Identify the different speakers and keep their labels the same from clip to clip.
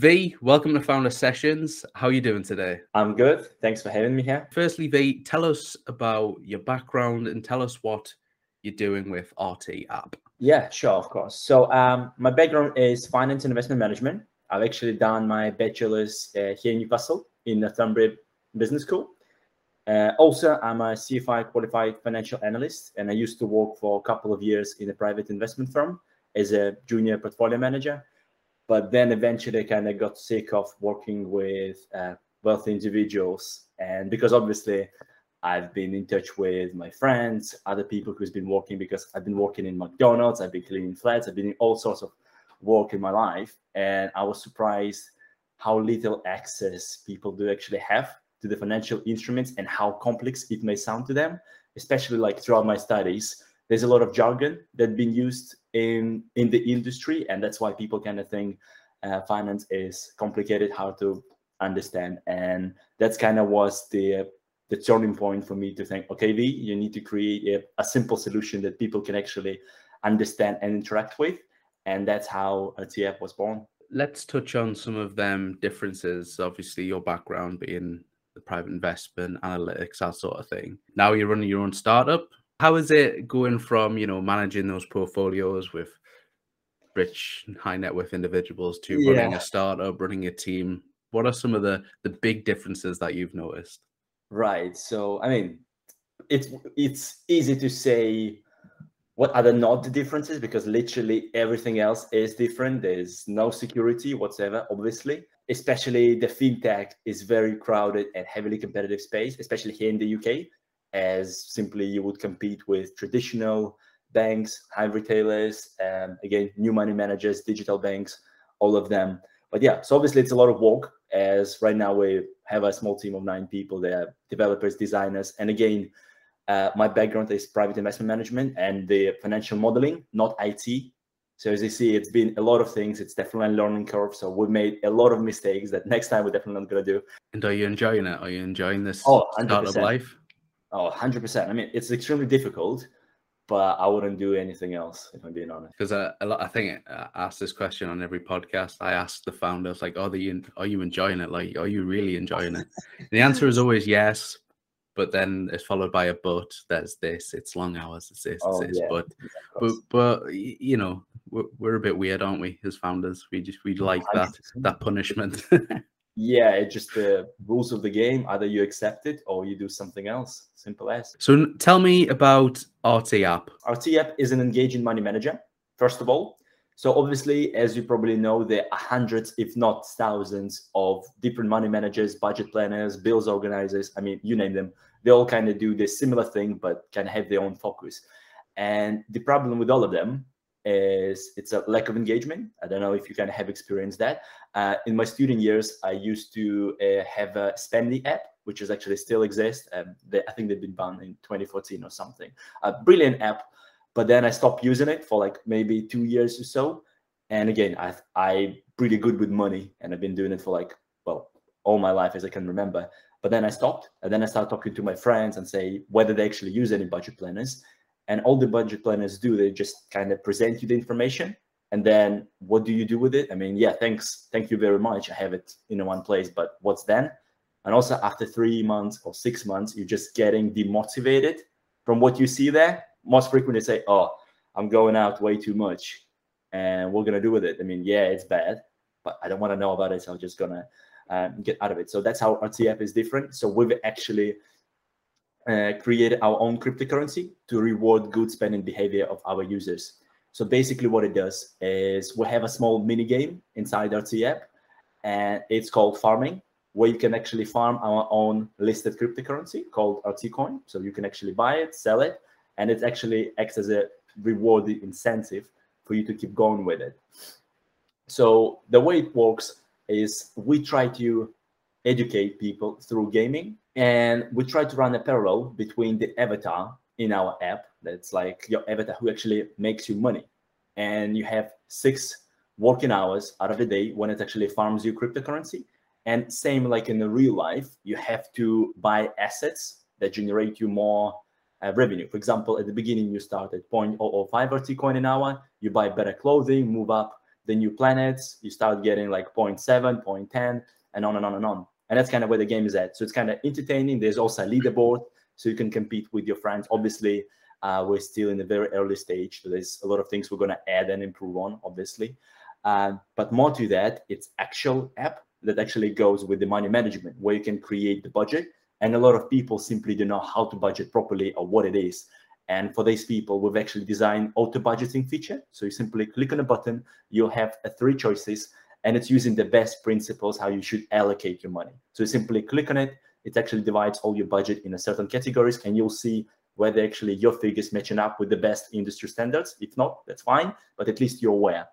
Speaker 1: Vee, welcome to Founder Sessions. How are you doing today?
Speaker 2: I'm good. Thanks for having me here.
Speaker 1: Firstly, Vee, tell us about your background and tell us what you're doing with RT App.
Speaker 2: Yeah, sure, of course. So um, my background is finance and investment management. I've actually done my bachelor's uh, here in Newcastle in the Northumbria Business School. Uh, also, I'm a CFI qualified financial analyst, and I used to work for a couple of years in a private investment firm as a junior portfolio manager. But then eventually, kind of got sick of working with uh, wealthy individuals, and because obviously, I've been in touch with my friends, other people who's been working because I've been working in McDonald's, I've been cleaning flats, I've been in all sorts of work in my life, and I was surprised how little access people do actually have to the financial instruments and how complex it may sound to them, especially like throughout my studies. There's a lot of jargon that's been used in in the industry, and that's why people kind of think uh, finance is complicated, hard to understand, and that's kind of was the the turning point for me to think, okay, Vee, you need to create a, a simple solution that people can actually understand and interact with, and that's how App was born
Speaker 1: let's touch on some of them differences. Obviously, your background being the private investment, analytics, that sort of thing. Now you're running your own startup. How is it going from, you know, managing those portfolios with rich, high net worth individuals to yeah. running a startup, running a team? What are some of the the big differences that you've noticed?
Speaker 2: Right. So, I mean, it's it's easy to say what are the not the differences because literally everything else is different. There's no security whatsoever, obviously especially the fintech is very crowded and heavily competitive space, especially here in the UK, as simply you would compete with traditional banks, high retailers, and again, new money managers, digital banks, all of them. But yeah, so obviously it's a lot of work as right now we have a small team of nine people. They're developers, designers, and again, uh, my background is private investment management and the financial modeling, not IT. So as you see, it's been a lot of things. It's definitely a learning curve. So we've made a lot of mistakes that next time we're definitely not going to do.
Speaker 1: And are you enjoying it? Are you enjoying this oh, startup life?
Speaker 2: Oh, 100%. I mean, it's extremely difficult, but I wouldn't do anything else if I'm being honest.
Speaker 1: Because uh, a lot, I think I ask this question on every podcast. I ask the founders, like, are, they, are you enjoying it? Like, are you really enjoying it? the answer is always yes, but then it's followed by a but. There's this. It's long hours. It's this. Oh, it's this. Yeah, but, but, but you know, we're, we're a bit weird, aren't we, as founders? We just we like that that punishment.
Speaker 2: yeah, it's just the rules of the game. Either you accept it or you do something else. Simple as.
Speaker 1: So tell me about RT App.
Speaker 2: RT App is an engaging money manager. First of all, so obviously, as you probably know, there are hundreds, if not thousands, of different money managers, budget planners, bills organizers. I mean, you name them. They all kind of do the similar thing, but kind of have their own focus. And the problem with all of them is it's a lack of engagement. I don't know if you kind of have experienced that. Uh, in my student years, I used to uh, have a Spendee app, which is actually still exists. Um, they, I think they've been banned in 2014 or something. A brilliant app, but then I stopped using it for like maybe two years or so. And again, I I'm pretty good with money, and I've been doing it for like well all my life as I can remember. But then I stopped, and then I started talking to my friends and say whether they actually use any budget planners and all the budget planners do, they just kind of present you the information. And then what do you do with it? I mean, yeah, thanks. Thank you very much. I have it in one place, but what's then? And also after three months or six months, you're just getting demotivated from what you see there. Most frequently say, oh, I'm going out way too much and we're gonna do with it? I mean, yeah, it's bad, but I don't want to know about it. So I'm just gonna uh, get out of it. So that's how RT App is different. So we've actually uh, created our own cryptocurrency to reward good spending behavior of our users. So basically what it does is we have a small mini game inside RT app and it's called farming where you can actually farm our own listed cryptocurrency called RT coin. So you can actually buy it, sell it, and it actually acts as a reward incentive for you to keep going with it. So the way it works is we try to educate people through gaming. And we try to run a parallel between the avatar in our app that's like your avatar who actually makes you money. And you have six working hours out of the day when it actually farms you cryptocurrency. And same like in the real life you have to buy assets that generate you more uh, revenue. For example at the beginning you start at 0.005 rt coin an hour you buy better clothing move up the new planets, you start getting like 0 0.7, 0 0.10, and on and on and on. And that's kind of where the game is at. So it's kind of entertaining. There's also a leaderboard, so you can compete with your friends. Obviously, uh, we're still in the very early stage. So there's a lot of things we're going to add and improve on, obviously. Uh, but more to that, it's actual app that actually goes with the money management, where you can create the budget. And a lot of people simply don't know how to budget properly or what it is. And for these people, we've actually designed auto budgeting feature. So you simply click on a button, you'll have uh, three choices, and it's using the best principles how you should allocate your money. So you simply click on it, it actually divides all your budget in a certain categories, and you'll see whether actually your figures matching up with the best industry standards. If not, that's fine, but at least you're aware.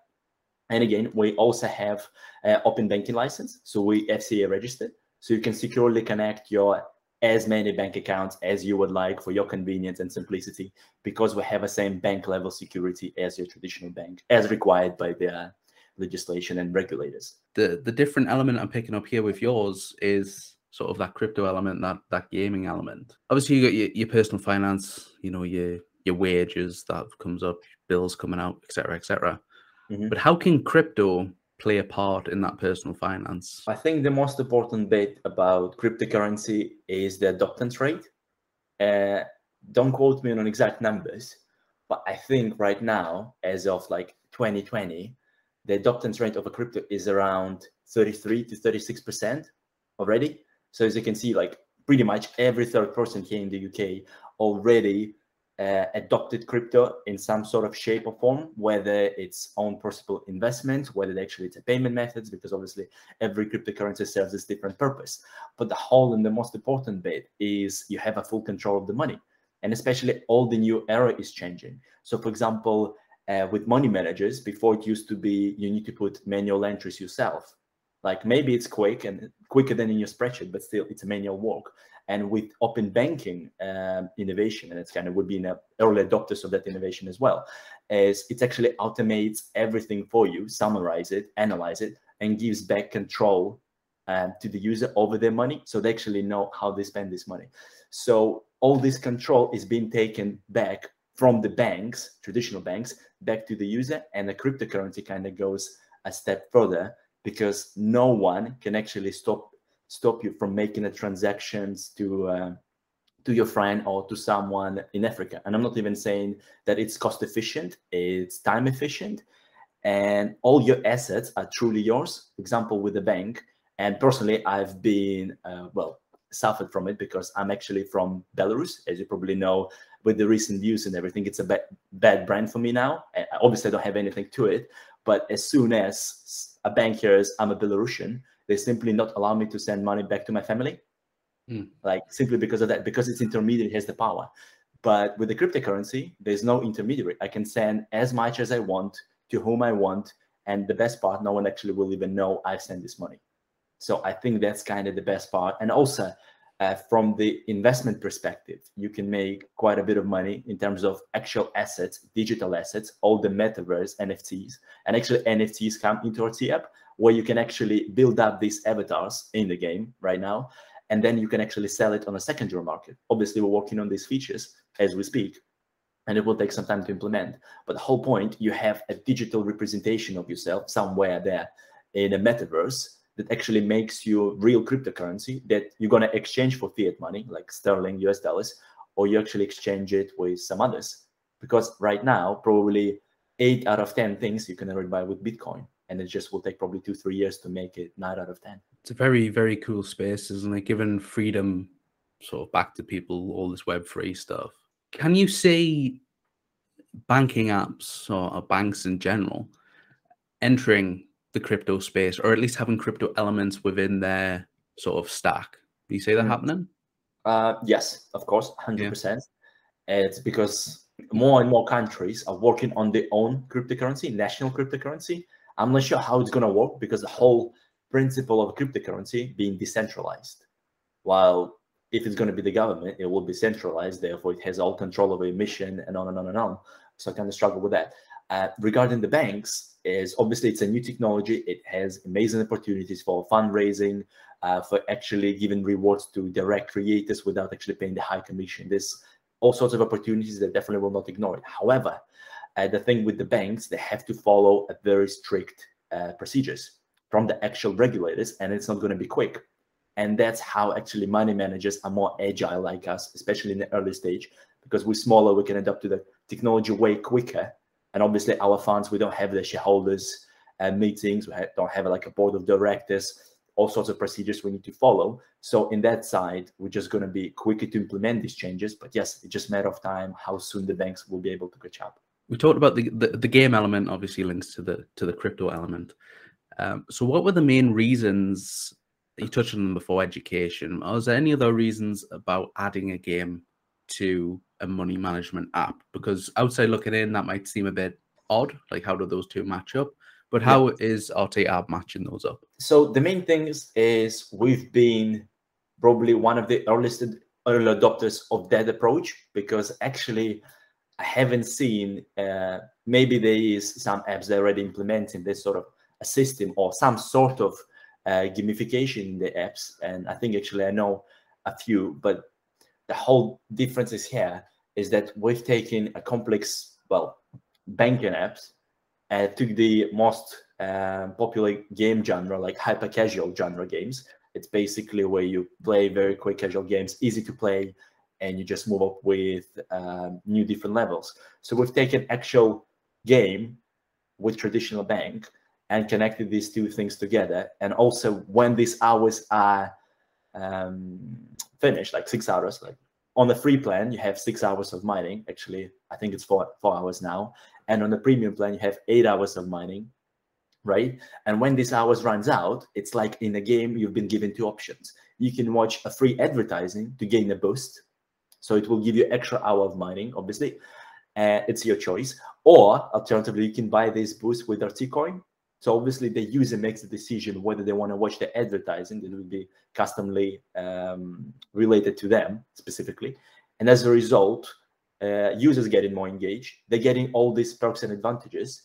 Speaker 2: And again, we also have uh, open banking license. So we FCA registered. So you can securely connect your as many bank accounts as you would like for your convenience and simplicity because we have a same bank level security as your traditional bank as required by the legislation and regulators.
Speaker 1: The the different element I'm picking up here with yours is sort of that crypto element, that that gaming element. Obviously, you got your, your personal finance, you know, your your wages that comes up, bills coming out, etc., etc. Mm-hmm. But how can crypto play a part in that personal finance?
Speaker 2: I think the most important bit about cryptocurrency is the adoptance rate. Uh, don't quote me on exact numbers, but I think right now, as of like 2020, the adoptance rate of a crypto is around 33 to 36 percent already. So as you can see, like pretty much every third person here in the UK already uh, adopted crypto in some sort of shape or form, whether it's own possible investment, whether actually it's a payment methods, because obviously every cryptocurrency serves a different purpose. But the whole and the most important bit is you have a full control of the money. And especially all the new era is changing. So for example, uh, with money managers, before it used to be you need to put manual entries yourself. Like maybe it's quick and quicker than in your spreadsheet, but still it's a manual work. And with open banking um, innovation, and it's kind of would be in early adopters of that innovation as well, is it actually automates everything for you, summarize it, analyze it, and gives back control um, to the user over their money, so they actually know how they spend this money. So all this control is being taken back from the banks, traditional banks, back to the user, and the cryptocurrency kind of goes a step further because no one can actually stop stop you from making the transactions to uh, to your friend or to someone in Africa. And I'm not even saying that it's cost efficient; it's time efficient, and all your assets are truly yours. Example with the bank. And personally, I've been uh, well suffered from it because I'm actually from Belarus, as you probably know, with the recent views and everything. It's a bad, bad brand for me now. I obviously don't have anything to it, but as soon as a bank hears I'm a Belarusian, they simply not allow me to send money back to my family. Mm. Like simply because of that, because it's intermediary has the power. But with the cryptocurrency, there's no intermediary. I can send as much as I want to whom I want. And the best part, no one actually will even know I sent this money. So I think that's kind of the best part. And also, uh, from the investment perspective, you can make quite a bit of money in terms of actual assets, digital assets, all the metaverse NFTs. And actually, NFTs come into our app where you can actually build up these avatars in the game right now. And then you can actually sell it on a secondary market. Obviously, we're working on these features as we speak, and it will take some time to implement. But the whole point, you have a digital representation of yourself somewhere there in a metaverse that actually makes you real cryptocurrency that you're going to exchange for fiat money like sterling us dollars or you actually exchange it with some others. Because right now probably eight out of ten things you can already buy with bitcoin and it just will take probably two three years to make it nine out of ten.
Speaker 1: It's a very very cool space isn't it? Giving freedom sort of back to people all this web3 stuff. Can you see banking apps or banks in general entering the crypto space or at least having crypto elements within their sort of stack do you see that mm. happening
Speaker 2: uh, yes of course 100% yeah. it's because more and more countries are working on their own cryptocurrency national cryptocurrency I'm not sure how it's going to work because the whole principle of cryptocurrency being decentralized. While if it's going to be the government, it will be centralized. Therefore, it has all control of emission and on and on and on. So I kind of struggle with that. Uh, regarding the banks, is obviously it's a new technology. It has amazing opportunities for fundraising, uh, for actually giving rewards to direct creators without actually paying the high commission. There's all sorts of opportunities that definitely will not ignore it. However, uh, the thing with the banks, they have to follow a very strict uh, procedures from the actual regulators, and it's not going to be quick. And that's how actually money managers are more agile like us, especially in the early stage, because we're smaller, we can adapt to the technology way quicker. And obviously, our funds, we don't have the shareholders uh, meetings, we don't have like a board of directors, all sorts of procedures we need to follow. So in that side, we're just going to be quicker to implement these changes. But yes, it's just a matter of time how soon the banks will be able to catch up.
Speaker 1: We talked about the, the, the game element, obviously links to the to the crypto element. Um, so what were the main reasons you touched on them before education? Was there any other reasons about adding a game to a money management app? Because outside looking in, that might seem a bit odd. Like, how do those two match up? But how yeah. is RT app matching those up?
Speaker 2: So the main things is we've been probably one of the earliest early adopters of that approach because actually I haven't seen uh, maybe there is some apps that are already implementing this sort of a system or some sort of uh, gamification in the apps. And I think actually I know a few, but the whole difference is here is that we've taken a complex, well, banking apps and took the most uh, popular game genre, like hyper casual genre games. It's basically where you play very quick casual games, easy to play, and you just move up with um, new different levels. So we've taken actual game with traditional bank and connected these two things together. And also when these hours are um, finished, like six hours, like on the free plan, you have six hours of mining. Actually, I think it's four, four hours now. And on the premium plan, you have eight hours of mining, right? And when this hours runs out, it's like in a game, you've been given two options. You can watch a free advertising to gain a boost. So it will give you extra hour of mining, obviously. Uh, it's your choice. Or alternatively, you can buy this boost with RT coin so obviously the user makes the decision whether they want to watch the advertising that will be customly um, related to them specifically. And as a result, uh, users getting more engaged. They're getting all these perks and advantages.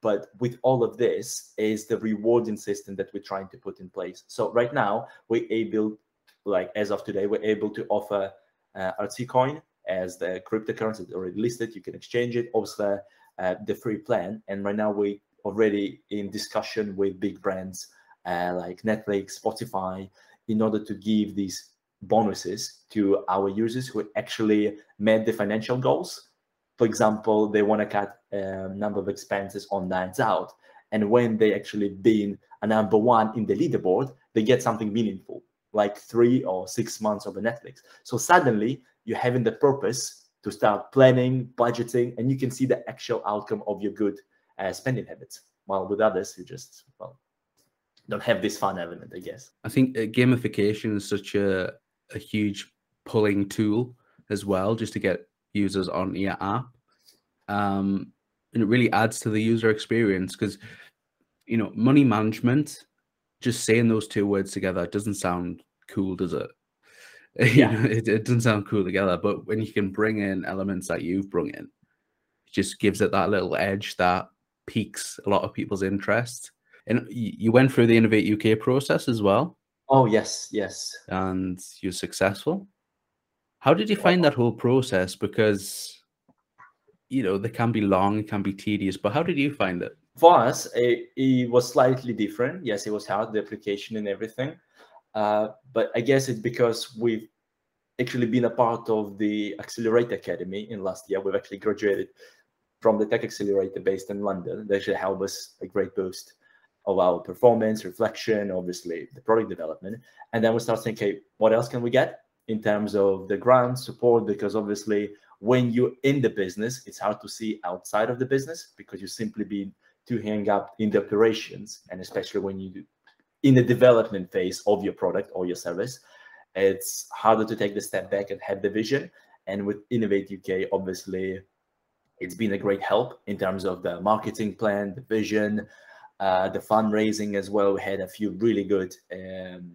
Speaker 2: But with all of this is the rewarding system that we're trying to put in place. So right now we're able, like as of today, we're able to offer uh, RT coin as the cryptocurrency already listed. You can exchange it, also uh, the free plan. And right now we already in discussion with big brands uh, like Netflix, Spotify, in order to give these bonuses to our users who actually met the financial goals. For example, they want to cut a um, number of expenses on nights out. And when they actually been a number one in the leaderboard, they get something meaningful, like three or six months of a Netflix. So suddenly you're having the purpose to start planning, budgeting, and you can see the actual outcome of your good uh, spending habits. While with others, you just well don't have this fun element, I guess.
Speaker 1: I think uh, gamification is such a a huge pulling tool as well, just to get users on your app. Um, and it really adds to the user experience because you know money management just saying those two words together doesn't sound cool does it yeah. you know, it, it, doesn't sound cool together but when you can bring in elements that you've brought in it just gives it that little edge that piques a lot of people's interest. And you went through the Innovate UK process as well.
Speaker 2: Oh yes, yes.
Speaker 1: And you're successful. How did you find that whole process? Because you know they can be long, it can be tedious, but how did you find it?
Speaker 2: For us, it, it was slightly different. Yes, it was hard, the application and everything. Uh, but I guess it's because we've actually been a part of the Accelerate Academy in last year. We've actually graduated from the Tech Accelerator based in London. They should help us a great boost of our performance, reflection, obviously the product development. And then we start thinking, okay, what else can we get in terms of the grant support? Because obviously when you're in the business, it's hard to see outside of the business because you simply be too hang up in the operations. And especially when you do in the development phase of your product or your service, it's harder to take the step back and have the vision. And with Innovate UK, obviously it's been a great help in terms of the marketing plan, the vision, uh, the fundraising as well. We had a few really good um,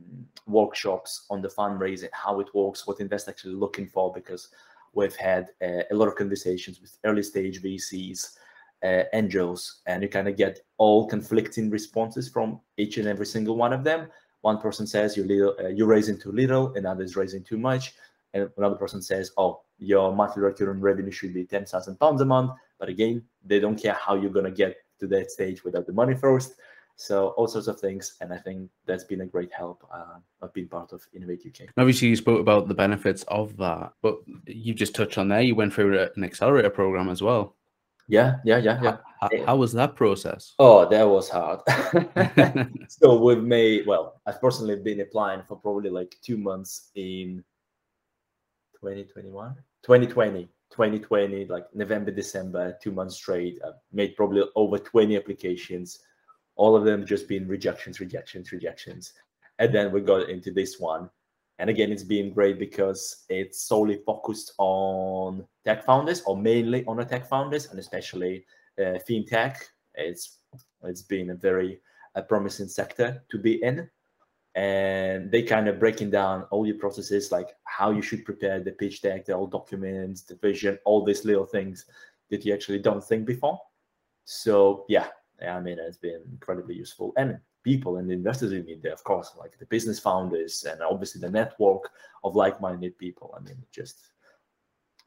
Speaker 2: workshops on the fundraising, how it works, what investors actually looking for, because we've had uh, a lot of conversations with early stage VCs, uh, angels, and you kind of get all conflicting responses from each and every single one of them. One person says you're little, uh, you're raising too little, another is raising too much, and another person says, "Oh, your monthly recurring revenue should be 10,000 pounds a month. But again, they don't care how you're gonna get to that stage without the money first. So all sorts of things, and I think that's been a great help uh, of being part of Innovate UK.
Speaker 1: Obviously, you spoke about the benefits of that, but you just touched on there. You went through an accelerator program as well.
Speaker 2: Yeah, yeah, yeah, yeah.
Speaker 1: How, how was that process?
Speaker 2: Oh, that was hard. so we've made well. I've personally been applying for probably like two months in 2021, 2020, 2020, like November, December, two months straight. I've made probably over 20 applications all of them just been rejections, rejections, rejections. And then we got into this one. And again, it's been great because it's solely focused on tech founders or mainly on the tech founders and especially uh, fintech. It's it's been a very a promising sector to be in. And they kind of breaking down all your processes, like how you should prepare the pitch deck, the old documents, the vision, all these little things that you actually don't think before. So yeah, I mean, it's been incredibly useful. And people and the investors in India, of course, like the business founders and obviously the network of like-minded people. I mean, just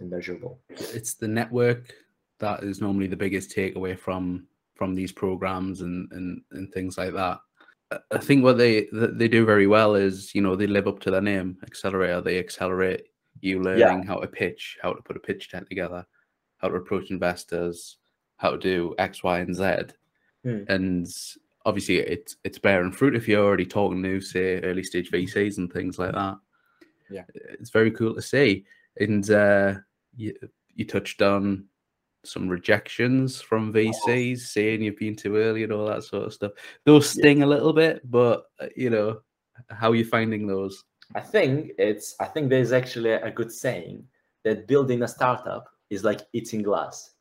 Speaker 2: immeasurable.
Speaker 1: It's the network that is normally the biggest takeaway from from these programs and and, and things like that. I think what they they do very well is you know they live up to their name, accelerator. They accelerate you learning yeah. how to pitch, how to put a pitch deck together, how to approach investors, how to do X, Y, and Z
Speaker 2: Mm.
Speaker 1: And obviously, it's it's bearing fruit if you're already talking to, say, early stage VCs and things like that.
Speaker 2: Yeah,
Speaker 1: it's very cool to see. And uh, you you touched on some rejections from VCs, oh. saying you've been too early and all that sort of stuff. Those sting yeah. a little bit, but uh, you know, how are you finding those?
Speaker 2: I think it's. I think there's actually a good saying that building a startup is like eating glass,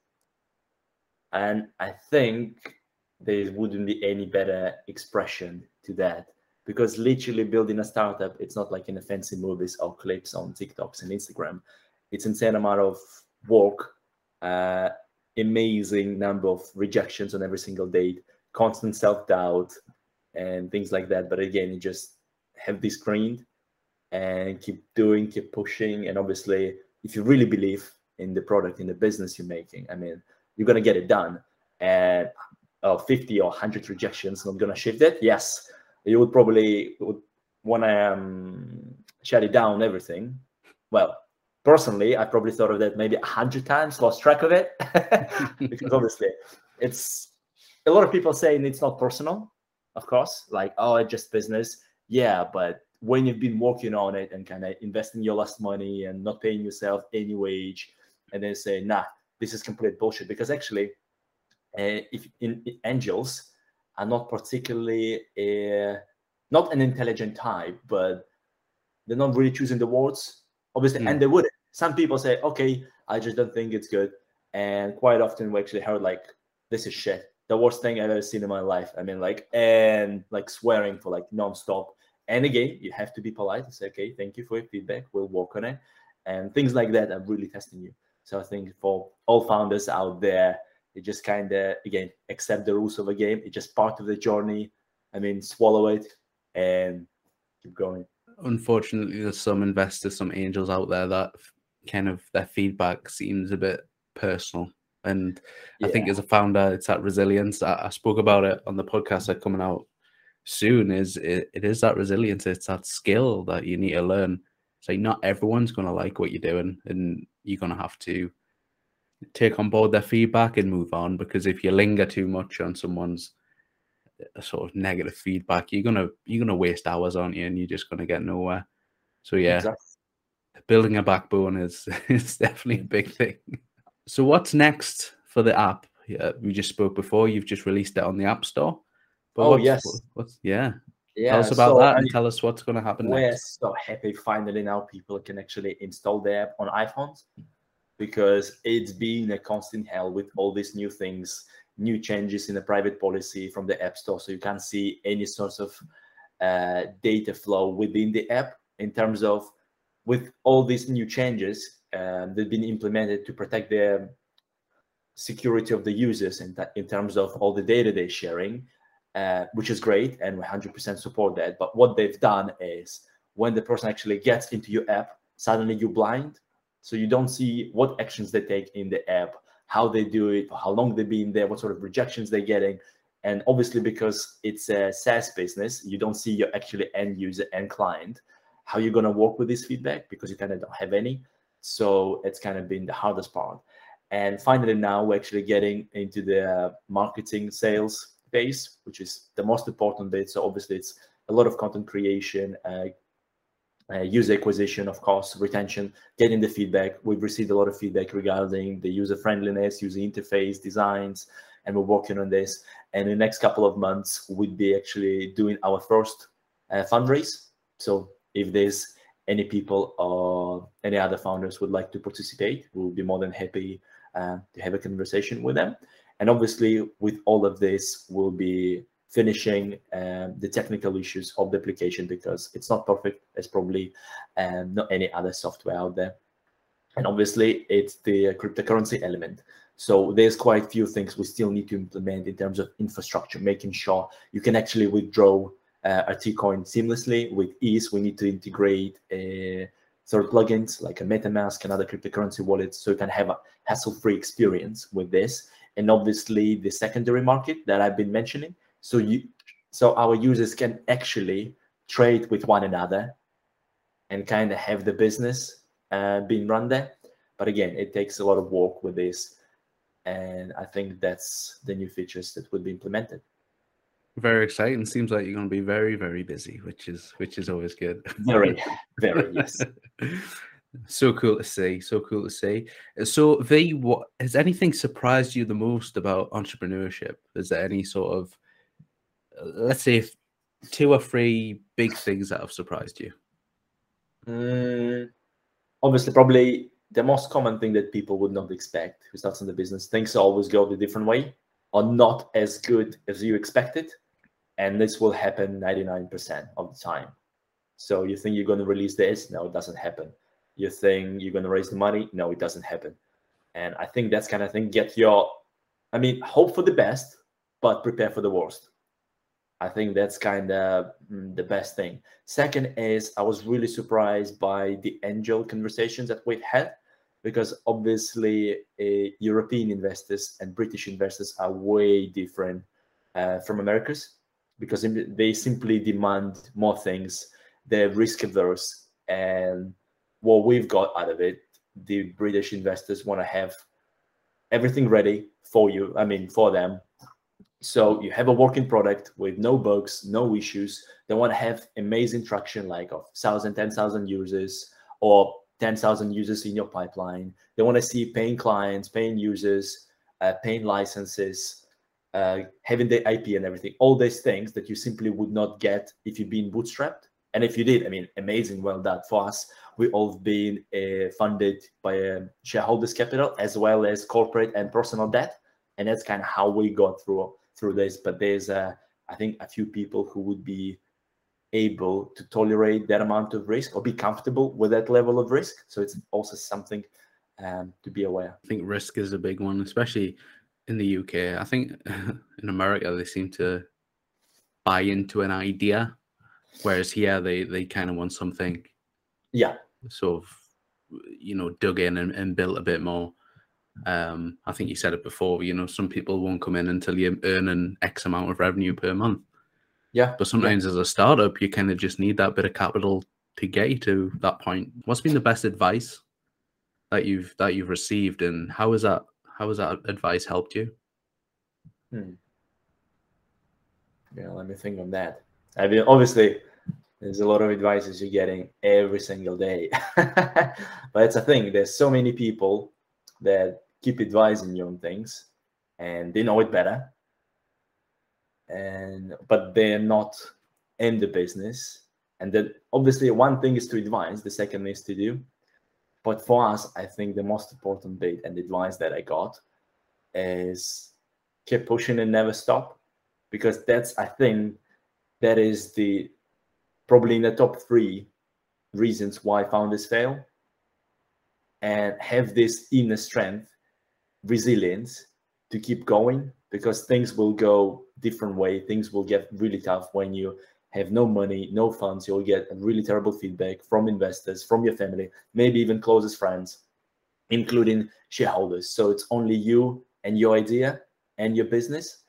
Speaker 2: and I think there wouldn't be any better expression to that because literally building a startup it's not like in the fancy movies or clips on tiktoks and instagram it's insane amount of work uh, amazing number of rejections on every single date constant self-doubt and things like that but again you just have this grind and keep doing keep pushing and obviously if you really believe in the product in the business you're making i mean you're going to get it done and uh, 50 or 100 rejections, I'm going to shift it. Yes, you would probably would want to um, shut it down, everything. Well, personally, I probably thought of that maybe a 100 times, lost track of it. because obviously, it's a lot of people saying it's not personal, of course, like, oh, it's just business. Yeah, but when you've been working on it and kind of investing your last money and not paying yourself any wage, and then say, nah, this is complete bullshit. Because actually, uh, if in, in, angels are not particularly uh, not an intelligent type, but they're not really choosing the words, obviously, mm. and they would. Some people say, "Okay, I just don't think it's good," and quite often we actually heard like, "This is shit." The worst thing I've ever seen in my life. I mean, like, and like swearing for like nonstop. And again, you have to be polite and say, okay, thank you for your feedback. We'll work on it. And things like that are really testing you. So I think for all founders out there, you just kind of again accept the rules of the game. It's just part of the journey. I mean, swallow it and keep going.
Speaker 1: Unfortunately, there's some investors, some angels out there that kind of their feedback seems a bit personal. And yeah. I think as a founder, it's that resilience. I, I spoke about it on the podcast that coming out soon. Is it, it is that resilience? It's that skill that you need to learn. It's like not everyone's going to like what you're doing, and you're going to have to take on board their feedback and move on because if you linger too much on someone's uh, sort of negative feedback you're gonna you're gonna waste hours aren't you and you're just gonna get nowhere so yeah exactly. Building a backbone is is definitely a big thing. So what's next for the app? Yeah, we just spoke before you've just released it on the app store.
Speaker 2: But oh what's, yes.
Speaker 1: what's yeah. Yeah, tell us about so, that and tell us what's going to happen
Speaker 2: we're
Speaker 1: next.
Speaker 2: so happy finally now people can actually install the app on iPhones because it's been a constant hell with all these new things, new changes in the private policy from the App Store. So you can't see any sort of uh, data flow within the app in terms of with all these new changes uh, that have been implemented to protect the security of the users in, in terms of all the data they're sharing, uh, which is great, and we 100% support that. But what they've done is when the person actually gets into your app, suddenly you're blind so you don't see what actions they take in the app, how they do it, how long they've been there, what sort of rejections they're getting. And obviously, because it's a SaaS business, you don't see your actually end user and client. How you're gonna work with this feedback because you kind of don't have any. So it's kind of been the hardest part. And finally, now we're actually getting into the marketing sales phase, which is the most important bit. So obviously, it's a lot of content creation, uh, uh, user acquisition, of course, retention, getting the feedback. We've received a lot of feedback regarding the user friendliness, user interface, designs, and we're working on this. And in the next couple of months, we'd be actually doing our first uh, fundraise. So if there's any people or any other founders would like to participate, we'll be more than happy uh, to have a conversation with them. And obviously, with all of this, we'll be finishing um, the technical issues of the application because it's not perfect as probably um, not any other software out there. And obviously, it's the cryptocurrency element. So there's quite a few things we still need to implement in terms of infrastructure, making sure you can actually withdraw uh, RT-Coin seamlessly. With ease, we need to integrate uh, third plugins like a MetaMask and other cryptocurrency wallets so you can have a hassle-free experience with this. And obviously the secondary market that I've been mentioning. So you, so our users can actually trade with one another and kind of have the business uh, being run there. But again, it takes a lot of work with this. And I think that's the new features that will be implemented
Speaker 1: very exciting. Seems like you're going to be very, very busy, which is which is always good.
Speaker 2: Very, very yes.
Speaker 1: so cool to see. So cool to see. So, Vee, what has anything surprised you the most about entrepreneurship? Is there any sort of, uh, let's say, two or three big things that have surprised you?
Speaker 2: Mm, obviously, probably the most common thing that people would not expect who starts in the business. Things always go the different way, or not as good as you expected and this will happen 99% of the time. So you think you're going to release this? No, it doesn't happen. You think you're going to raise the money? No, it doesn't happen. And I think that's kind of thing. Get your, I mean, hope for the best, but prepare for the worst. I think that's kind of mm, the best thing. Second is I was really surprised by the angel conversations that we've had because obviously uh, European investors and British investors are way different uh, from Americans because they simply demand more things. They're risk averse, and what we've got out of it, the British investors want to have everything ready for you. I mean, for them. So you have a working product with no bugs, no issues. They want to have amazing traction, like of 1,000, 10,000 users or 10,000 users in your pipeline. They want to see paying clients, paying users, uh, paying licenses, uh, having the IP and everything, all these things that you simply would not get if you've been bootstrapped. And if you did, I mean, amazing, well done for us. We all been uh, funded by um, shareholders' capital as well as corporate and personal debt, and that's kind of how we got through through this. But there's, uh, I think, a few people who would be able to tolerate that amount of risk or be comfortable with that level of risk. So it's also something um, to be aware.
Speaker 1: I think risk is a big one, especially in the UK. I think in America they seem to buy into an idea, whereas here they they kind of want something,
Speaker 2: yeah,
Speaker 1: sort of you know dug in and, and built a bit more. Um, I think you said it before. You know, some people won't come in until you earn an X amount of revenue per month.
Speaker 2: Yeah,
Speaker 1: but sometimes
Speaker 2: yeah.
Speaker 1: as a startup, you kind of just need that bit of capital to get you to that point. What's been the best advice that you've that you've received, and how is that how has that advice helped you?
Speaker 2: Hmm. Yeah, let me think on that. I mean, obviously, there's a lot of advices you're getting every single day, but it's a thing. There's so many people that keep advising you on things, and they know it better, and but they're not in the business. And then, obviously, one thing is to advise. The second is to do. But for us, I think the most important bit and advice that I got is keep pushing and never stop. Because that's, I think, that is the probably in the top three reasons why founders fail and have this inner strength, resilience to keep going because things will go different way. Things will get really tough when you have no money, no funds, you'll get really terrible feedback from investors, from your family, maybe even closest friends. including shareholders. So it's only you and your idea and your business.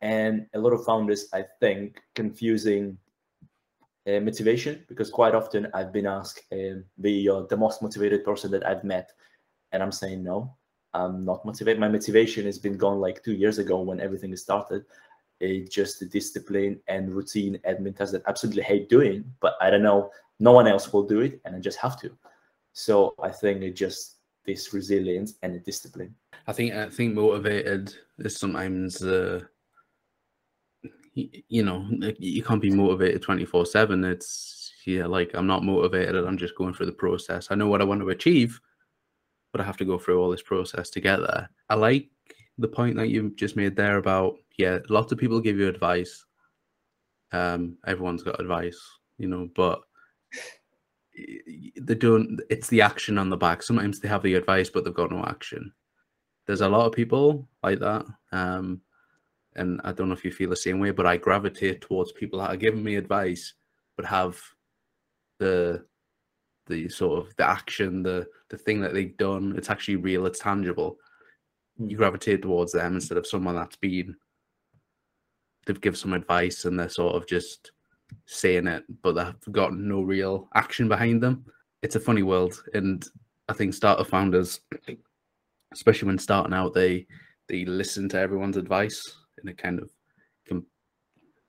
Speaker 2: And a lot of founders, I think, confusing uh, motivation because quite often I've been asked, uh, "Be uh, the most motivated person that I've met," and I'm saying no, I'm not motivated. My motivation has been gone like two years ago when everything started. It's just the discipline and routine admin tasks that I absolutely hate doing, but I don't know, no one else will do it, and I just have to. So I think it just this resilience and the discipline.
Speaker 1: I think I think motivated is sometimes uh, you know you can't be motivated 24 7 it's yeah like i'm not motivated i'm just going through the process i know what i want to achieve but i have to go through all this process together i like the point that you just made there about yeah lots of people give you advice um everyone's got advice you know but they don't it's the action on the back sometimes they have the advice but they've got no action there's a lot of people like that um and I don't know if you feel the same way, but I gravitate towards people that are giving me advice, but have the the sort of the action, the the thing that they've done. It's actually real. It's tangible. You gravitate towards them instead of someone that's been they've give some advice and they're sort of just saying it, but they've got no real action behind them. It's a funny world, and I think startup founders, especially when starting out, they they listen to everyone's advice and it kind of can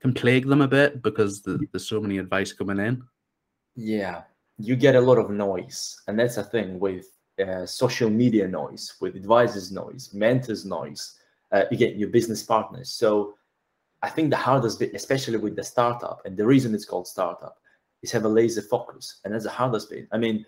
Speaker 1: can plague them a bit because the, there's so many advice coming in.
Speaker 2: Yeah, you get a lot of noise, and that's the thing with uh, social media noise, with advisors noise, mentors noise. Uh, get your business partners. So I think the hardest bit, especially with the startup, and the reason it's called startup, is have a laser focus, and that's the hardest bit. I mean,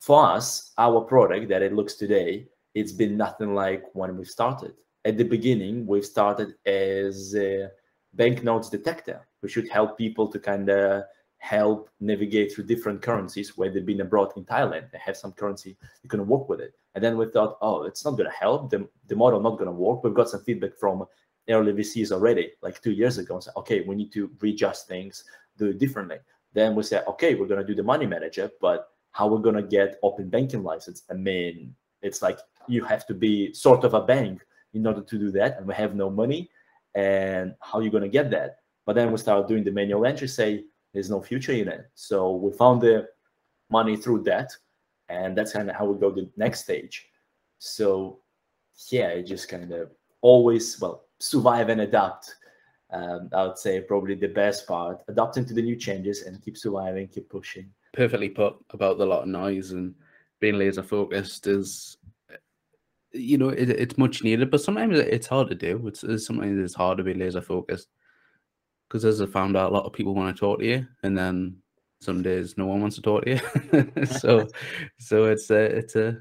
Speaker 2: for us, our product that it looks today, it's been nothing like when we started at the beginning, we've started as a banknotes detector. We should help people to kind of help navigate through different currencies where they've been abroad in Thailand. They have some currency, you can work with it. And then we thought, oh, it's not going to help. The, the model not going to work. We've got some feedback from early VCs already, like two years ago. So, okay, we need to readjust things, do it differently. Then we said, okay, we're going to do the money manager, but how we're going to get open banking license? I mean, it's like you have to be sort of a bank in order to do that and we have no money and how are you going to get that but then we started doing the manual entry say there's no future in it. So we found the money through that and that's kind of how we go to the next stage. So yeah it just kind of always well survive and adapt. Um, i would say probably the best part adapting to the new changes and keep surviving keep pushing.
Speaker 1: Perfectly put about the lot of noise and being laser focused is you know, it, it's much needed, but sometimes it's hard to do. It's, it's sometimes it's hard to be laser focused because as I found out, a lot of people want to talk to you, and then some days no one wants to talk to you. so, so it's a it's a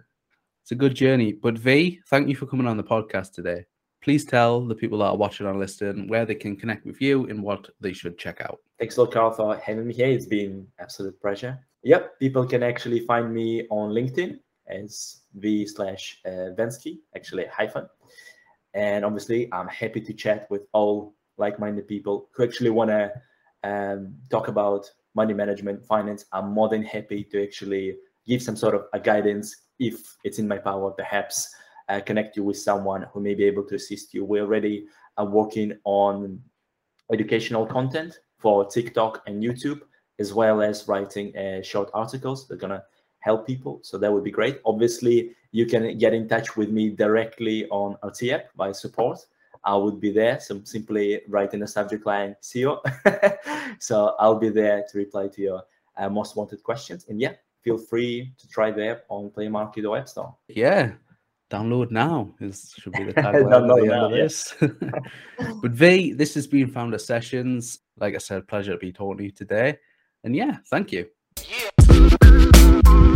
Speaker 1: it's a good journey. But Vee, thank you for coming on the podcast today. Please tell the people that are watching and listening where they can connect with you and what they should check out.
Speaker 2: Thanks a lot, Carl, for having me here. It's been absolute pleasure. Yep, people can actually find me on LinkedIn as v slash uh, Venski, actually hyphen. And obviously, I'm happy to chat with all like-minded people who actually want to um, talk about money management, finance. I'm more than happy to actually give some sort of a guidance if it's in my power, perhaps uh, connect you with someone who may be able to assist you. We already are working on educational content for TikTok and YouTube, as well as writing uh, short articles. They're gonna help people. So that would be great. Obviously, you can get in touch with me directly on RTF by support. I would be there. So simply write in the subject line CEO. so I'll be there to reply to your uh, most wanted questions. And yeah, feel free to try the app on Play Market or App Store.
Speaker 1: Yeah. Download now is should be the tagline at the end of this. but Vee, this has been Founder Sessions. Like I said, pleasure to be talking to you today. And yeah, thank you. Yeah.